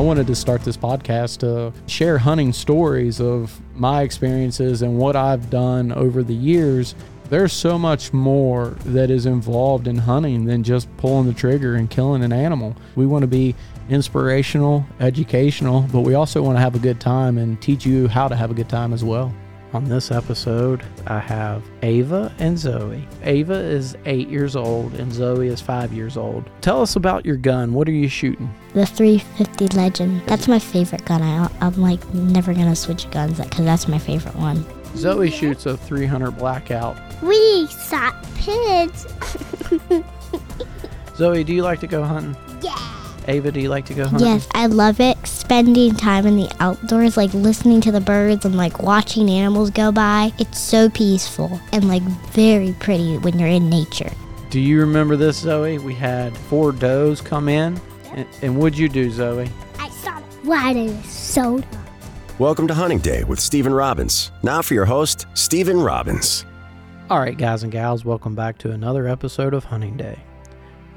wanted to start this podcast to share hunting stories of my experiences and what I've done over the years. There's so much more that is involved in hunting than just pulling the trigger and killing an animal. We want to be inspirational, educational, but we also want to have a good time and teach you how to have a good time as well. On this episode, I have Ava and Zoey. Ava is eight years old and Zoey is five years old. Tell us about your gun. What are you shooting? The 350 Legend. That's my favorite gun. I, I'm like never gonna switch guns because that's my favorite one. Zoey shoots a 300 Blackout. We shot pigs. Zoey, do you like to go hunting? Yeah. Ava, do you like to go hunting? Yes, I love it. Spending time in the outdoors, like listening to the birds and like watching animals go by. It's so peaceful and like very pretty when you're in nature. Do you remember this, Zoey? We had four does come in. And, and what'd you do, Zoey? I shot it right in the soda. Welcome to Hunting Day with Stephen Robbins. Now for your host, Stephen Robbins. All right, guys and gals, welcome back to another episode of Hunting Day.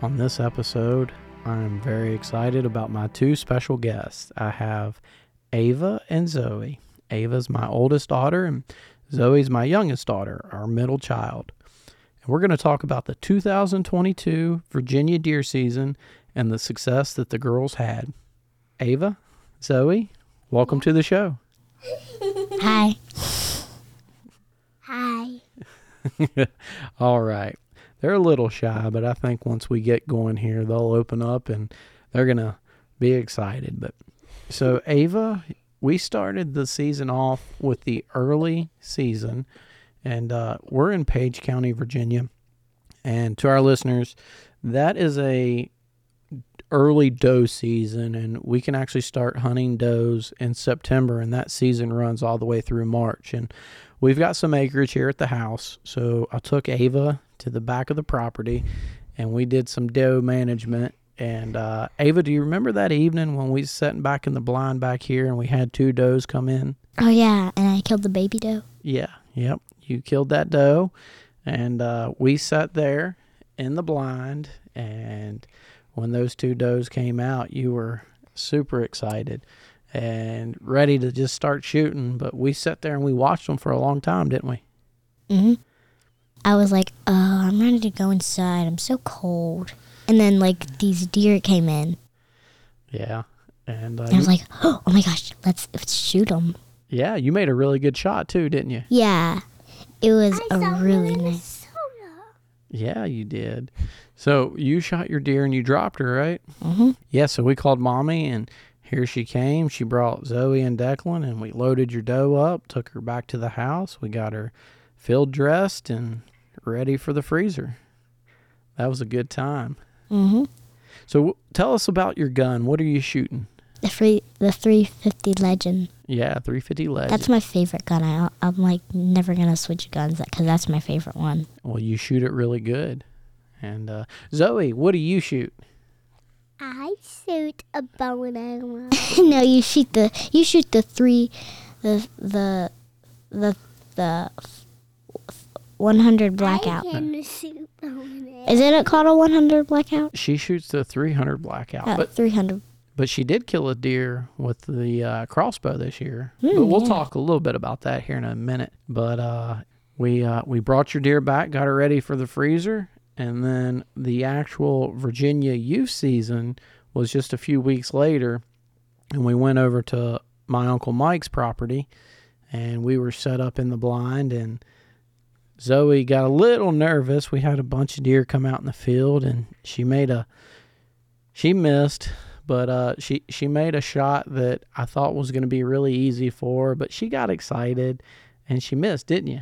On this episode, I'm very excited about my two special guests. I have Ava and Zoey. Ava's my oldest daughter, and Zoey's my youngest daughter, our middle child. And we're going to talk about the 2022 Virginia deer season and the success that the girls had. Ava, Zoey, welcome to the show. Hi. Hi. All right. They're a little shy, but I think once we get going here, they'll open up and they're to be excited. But so, Ava, we started the season off with the early season, and uh, we're in Page County, Virginia. And to our listeners, that is a early doe season, and we can actually start hunting does in September, and that season runs all the way through March. And we've got some acreage here at the house, so I took Ava to the back of the property, and we did some doe management. And uh, Ava, do you remember that evening when we was sitting back in the blind back here, and we had two does come in? Oh yeah, and I killed the baby doe. Yeah, yep. You killed that doe, and uh, we sat there in the blind. And when those two does came out, you were super excited and ready to just start shooting. But we sat there and we watched them for a long time, didn't we? hmm I was like, oh, I'm ready to go inside. I'm so cold. And then like these deer came in. Yeah. And uh, And I was like, oh my gosh, let's, let's shoot them. yeah, you made a really good shot too, didn't you? Yeah, it was I a really one in the nice. Yeah, you did. So you shot your deer and you dropped her, right? Mm hmm Yeah, so we called mommy and here she came. She brought Zoey and Declan and we loaded your doe up, took her back to the house. We got her field dressed and ready for the freezer. That was a good time. hmm So w- tell us about your gun. What are you shooting? The free, the 350 Legend. Yeah, 350 lead. That's my favorite gun. I, I'm like never gonna switch guns because that's my favorite one. well, you shoot it really good. And uh, Zoey, what do you shoot? I shoot a bow and arrow. no, you shoot the you shoot the three, the the the the 100 blackout. I can shoot bow and arrow. Isn't it called a 100 blackout? She shoots the 300 blackout, Oh, but 300. But she did kill a deer with the uh, crossbow this year. Hmm, but we'll yeah. talk a little bit about that here in a minute. But uh, we uh, we brought your deer back, got her ready for the freezer, and then the actual Virginia youth season was just a few weeks later, and we went over to my uncle Mike's property, and we were set up in the blind, and Zoey got a little nervous. We had a bunch of deer come out in the field, and she made a she missed but uh, she she made a shot that I thought was going to be really easy for her, but she got excited and she missed, didn't you?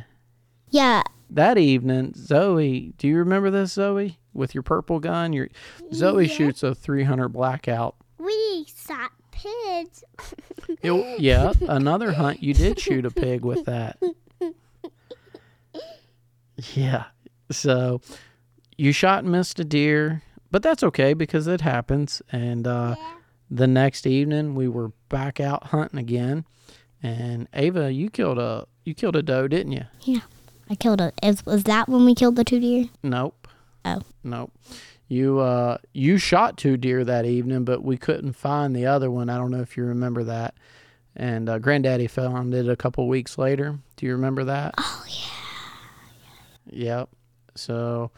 Yeah, That evening, Zoey, do you remember this, Zoey? With your purple gun, your Zoey Yeah. shoots a 300 blackout. We shot pigs. It- yeah, another hunt you did shoot a pig with that. Yeah. So you shot and missed a deer, but that's okay because it happens. And uh, the next evening we were back out hunting again. And Ava, you killed a you killed a doe, didn't you? Yeah, I killed a. Is, was that when we killed the two deer? Nope. Oh. Nope. You uh you shot two deer that evening, but we couldn't find the other one. I don't know if you remember that. And uh, Granddaddy found it a couple weeks later. Do you remember that? Oh yeah. Yep. So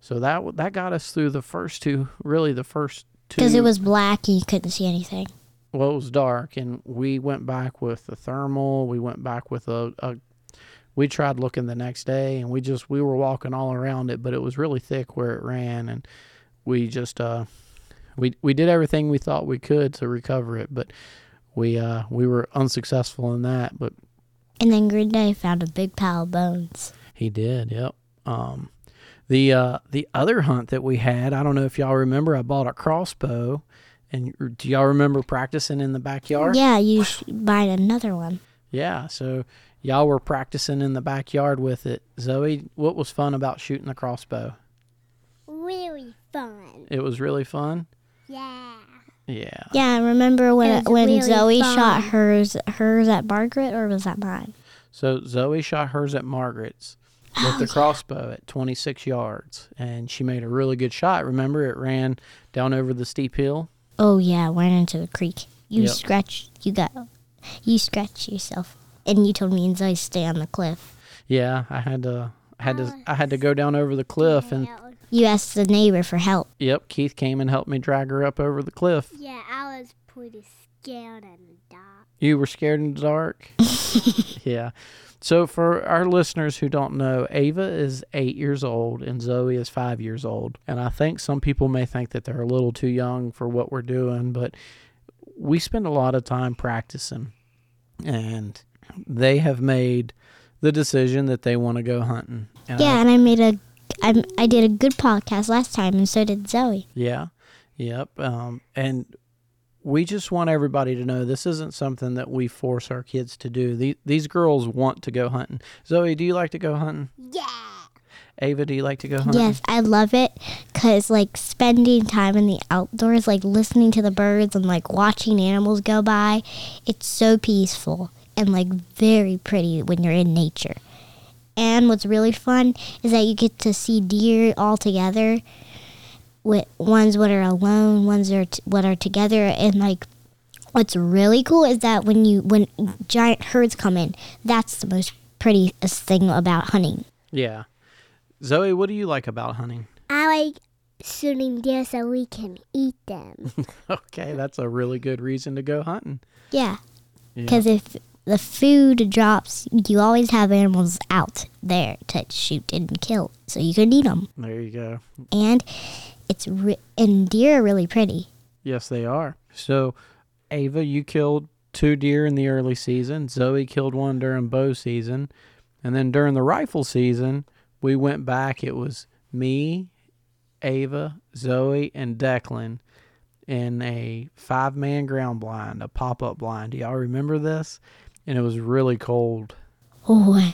so that that got us through the first two, really the first two. Because it was black you couldn't see anything. well, it was dark, and we went back with the thermal. We went back with a, a. We tried looking the next day, and we just we were walking all around it, but it was really thick where it ran, and we just uh, we we did everything we thought we could to recover it, but we uh we were unsuccessful in that, but And then Granddaddy found a big pile of bones. He did. Yep. Um, the uh, the other hunt that we had, I don't know if y'all remember. I bought a crossbow, and do y'all remember practicing in the backyard? Yeah, you should buy another one. Yeah. So y'all were practicing in the backyard with it. Zoey, what was fun about shooting the crossbow? Really fun. It was really fun. Yeah. Yeah. Yeah, I remember when when really Zoey shot hers hers at Margaret or was that mine? So Zoey shot hers at Margaret's with the crossbow at 26 yards, and she made a really good shot. Remember, it ran down over the steep hill. Oh yeah, went into the creek. You Yep. scratched you got you scratched yourself. And you told me and Zoey stay on the cliff. Yeah, I had to I had to I had to go down over the cliff and You asked the neighbor for help. yep, Keith came and helped me drag her up over the cliff. Yeah, I was pretty scared in the dark. You were scared in the dark? yeah. So for our listeners who don't know, Ava is 8 years old and Zoey is 5 years old. And I think some people may think that they're a little too young for what we're doing, but we spend a lot of time practicing. And they have made the decision that they want to go hunting. And I- Yeah, and I made a I I did a good podcast last time and so did Zoey. Yeah. Yep. Um, and we just want everybody to know this isn't something that we force our kids to do. These, these girls want to go hunting. Zoey, do you like to go hunting? Yeah. Ava, do you like to go hunting? Yes, I love it cuz like spending time in the outdoors like listening to the birds and like watching animals go by, it's so peaceful and like very pretty when you're in nature. And what's really fun is that you get to see deer all together with ones what are alone, ones that are t- what are together and like what's really cool is that when you when giant herds come in, that's the most prettiest thing about hunting. Yeah. Zoey, what do you like about hunting? I like shooting deer so we can eat them. Okay, that's a really good reason to go hunting. Yeah. Yeah. Because if the food drops, you always have animals out there to shoot and kill, so you can eat them. There you go. And it's re- and deer are really pretty. Yes, they are. So, Ava, you killed two deer in the early season. Zoey killed one during bow season. And then during the rifle season, we went back. It was me, Ava, Zoey, and Declan in a five man ground blind, a pop up blind. Do y'all remember this? And it was really cold. Oh,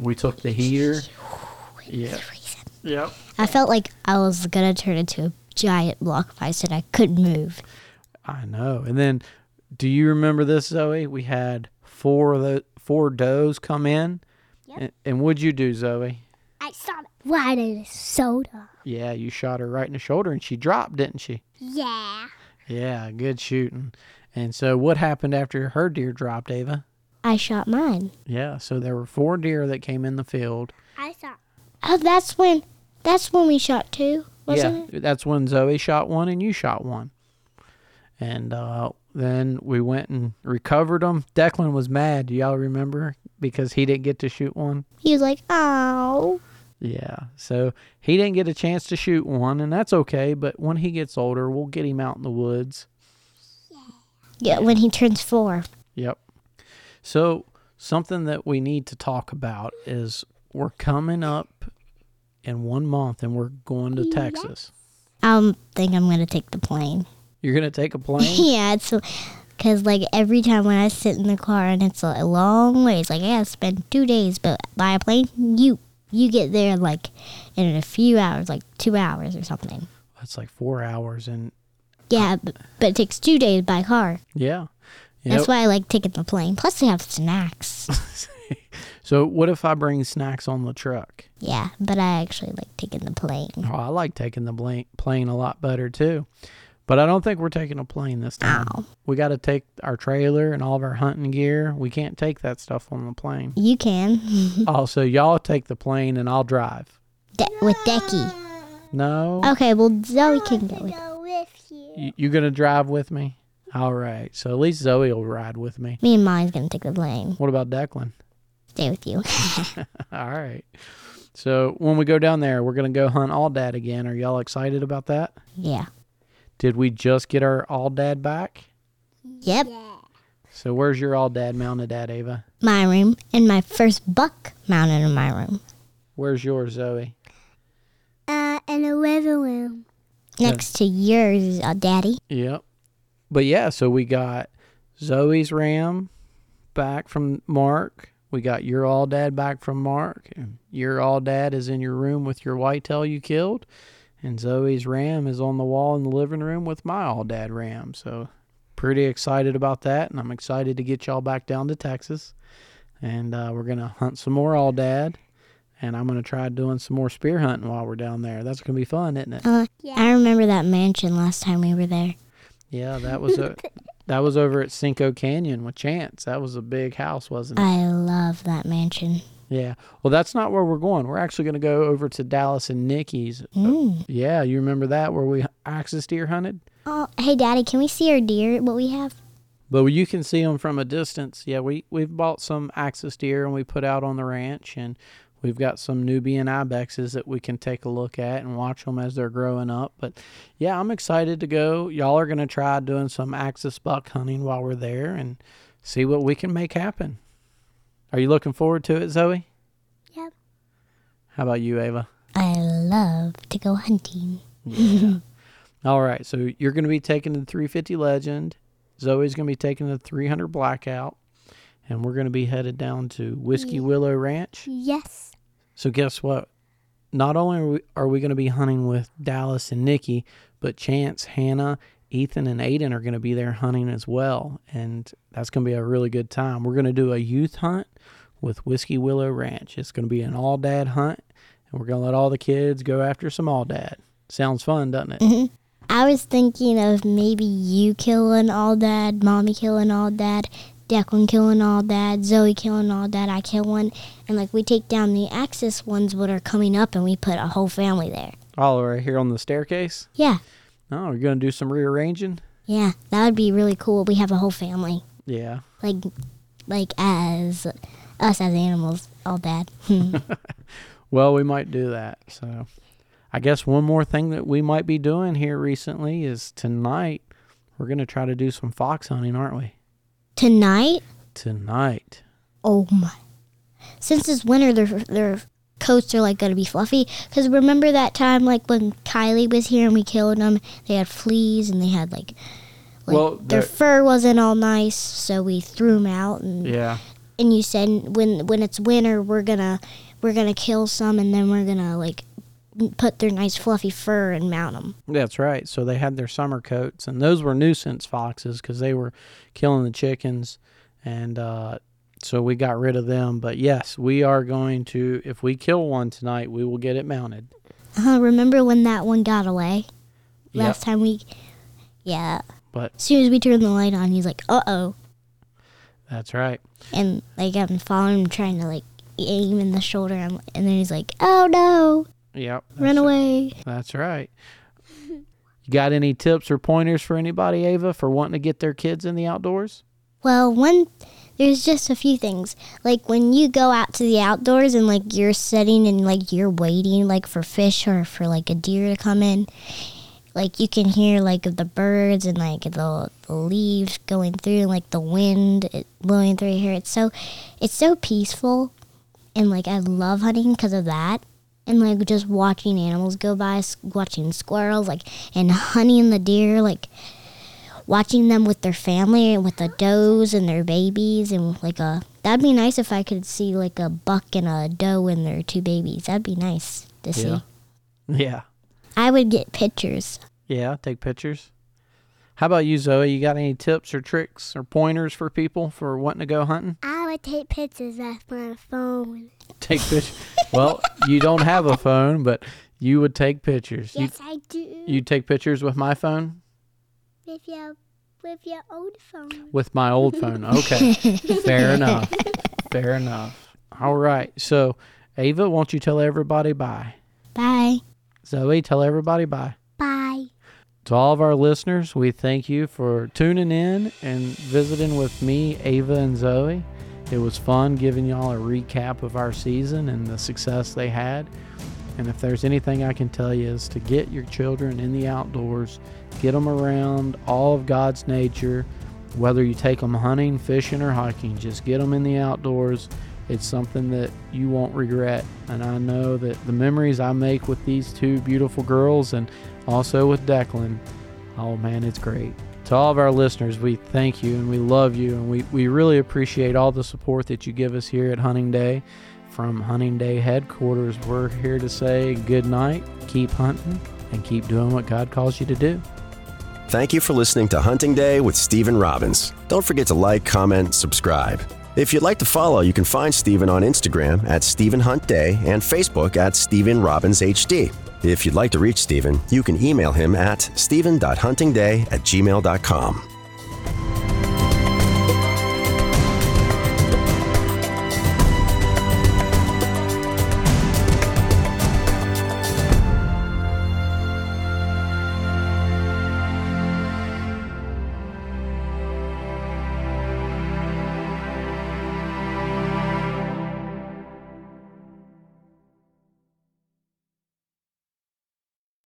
We took the heater. Yeah. Yep. I felt like I was gonna turn into a giant block of ice and I couldn't move. I know. And then, do you remember this, Zoey? We had four of the four does come in. Yep. And, and what'd you do, Zoey? I shot right in the soda. Yeah, you shot her right in the shoulder, and she dropped, didn't she? Yeah. Yeah, good shooting. And so, what happened after her deer dropped, Ava? I shot mine. Yeah, so there were four deer that came in the field. I saw. Oh, that's when that's when we shot two, wasn't yeah, it? that's when Zoey shot one and you shot one. And uh, then we went and recovered them. Declan was mad. Do y'all remember? Because he didn't get to shoot one. He was like, "Oh, Yeah. So he didn't get a chance to shoot one, and that's okay. But when he gets older, we'll get him out in the woods. yeah." When he turns four, Yep. So something that we need to talk about is we're coming up in one month and we're going to Texas. I don't think I'm gonna take the plane. You're gonna take a plane? yeah, it's because like every time when I sit in the car and it's a long ways, like I gotta spend two days, but by a plane, you you get there like in a few hours, like two hours or something. That's like four hours, and Yeah, but, but it takes two days by car. yeah, you That's know, why I like taking the plane. Plus, they have snacks. So what if I bring snacks on the truck? Yeah, but I actually like taking the plane. Oh, I like taking the bla- plane a lot better too. But I don't think we're taking a plane this time. Ow. We got to take our trailer and all of our hunting gear. We can't take that stuff on the plane. You can. Oh, also, y'all take the plane and I'll drive. De- with Decky. No? Okay, well, Zoey can go with Go with you. You, you going to drive with me? All right. So at least Zoey will ride with me. Me and mine's gonna take the plane. What about Declan? Stay with you. All right. So when we go down there, we're going to go hunt aoudad again. Are y'all excited about that? yeah. Did we just get our aoudad back? Yep. So where's your aoudad mounted at, Ava? My room and my first buck mounted in my room. Where's yours, Zoey? Uh, in the living room. Next to yours, uh, Daddy. Yep. But yeah, so we got Zoey's ram back from Mark. We got your aoudad back from Mark. And your aoudad is in your room with your whitetail you killed. And Zoey's ram is on the wall in the living room with my aoudad ram. So pretty excited about that. And I'm excited to get y'all back down to Texas. And uh, we're going to hunt some more aoudad. And I'm going to try doing some more spear hunting while we're down there. That's going to be fun, isn't it? Uh, Yeah. I remember that mansion last time we were there. Yeah, that was a that was over at Cinco Canyon with Chance. That was a big house, wasn't it? I love that mansion. yeah. Well, that's not where we're going. We're actually going to go over to Dallas and Nikki's. Mm. Yeah, you remember that where we axis deer hunted? Oh, hey, Daddy, can we see our deer? What we have? But you can see them from a distance. Yeah, we we've bought some axis deer and we put out on the ranch, and we've got some Nubian ibexes that we can take a look at and watch them as they're growing up. But yeah, I'm excited to go. Y'all are gonna try doing some axis buck hunting while we're there and see what we can make happen. Are you looking forward to it, Zoey? Yep. How about you, Ava? I love to go hunting. Yeah. All right, so you're going to be taking the 350 Legend. Zoey's going to be taking the 300 Blackout, and we're going to be headed down to Whiskey Willow Ranch. Yes. So guess what? Not only are we, are we going to be hunting with Dallas and Nikki, but Chance, Hannah, Ethan, and Aiden are going to be there hunting as well, and that's going to be a really good time. We're going to do a youth hunt with Whiskey Willow Ranch. It's going to be an aoudad hunt, and we're going to let all the kids go after some aoudad. Sounds fun, doesn't it? Mm-hmm. I was thinking of maybe you killing aoudad, mommy killing aoudad, Declan killing all that, Zoey killing aoudad, I kill one, and like we take down the Axis ones that are coming up and we put a whole family there. All right here on the staircase. Yeah, Oh, we're going to do some rearranging? yeah, that would be really cool. We have a whole family, Yeah. like, like as us as animals, aoudad. Well, we might do that. So, I guess one more thing that we might be doing here recently is tonight we're going to try to do some fox hunting, aren't we? Tonight, Tonight. oh my! Since it's winter, their their coats are like gonna be fluffy. Cause remember that time like when Kylie was here and we killed them, they had fleas and they had like, like Well, their fur wasn't all nice, so we threw them out. And Yeah. and you said when when it's winter, we're gonna we're gonna kill some and then we're gonna like put their nice fluffy fur and mount them. That's right. So they had their summer coats, and those were nuisance foxes because they were killing the chickens, and uh, so we got rid of them. But yes, we are going to. If we kill one tonight, we will get it mounted. Uh, remember when that one got away? Yep. Last time we, yeah. But As soon as we turned the light on, he's like, "Uh oh." that's right. and like I'm following him, trying to like aim in the shoulder, and and then he's like, "Oh no, Yep. run that's- away!" That's right. You got any tips or pointers for anybody, Ava, for wanting to get their kids in the outdoors? Well, one, there's just a few things. Like when you go out to the outdoors and like you're sitting and like you're waiting like for fish or for like a deer to come in, like you can hear like the birds and like the, the leaves going through and like the wind blowing through here. It's so, it's so peaceful, and like I love hunting because of that. And like just watching animals go by, watching squirrels, like and hunting the deer, like watching them with their family and with the does and their babies and like a that'd be nice if I could see like a buck and a doe and their two babies. That'd be nice to see. Yeah. Yeah. I would get pictures. Yeah. Take pictures. How about you, Zoey? You got any tips or tricks or pointers for people for wanting to go hunting? I would take pictures with my phone. Take pictures. well, you don't have a phone, but you would take pictures. You Yes, I do. you take pictures with my phone? with your with your old phone. With my old phone. Okay. Fair enough. Fair enough. All right. So, Ava, won't you tell everybody bye? Bye. Zoey, tell everybody bye. Bye. To all of our listeners, we thank you for tuning in and visiting with me, Ava, and Zoey. It was fun giving y'all a recap of our season and the success they had. And if there's anything I can tell you is to get your children in the outdoors, get them around all of God's nature, whether you take them hunting, fishing, or hiking, just get them in the outdoors. It's something that you won't regret. And I know that the memories I make with these two beautiful girls and also with Declan, oh man, it's great. To all of our listeners, we thank you and we love you and we, we really appreciate all the support that you give us here at Hunting Day. From Hunting Day headquarters, we're here to say good night, keep hunting, and keep doing what God calls you to do. Thank you for listening to Hunting Day with Stephen Robbins. Don't forget to like, comment, subscribe. If you'd like to follow, you can find Stephen on Instagram at Stephen Hunt Day and Facebook at Stephen Robbins HD. If you'd like to reach Stephen, you can email him at stephen.huntingday at gmail.com.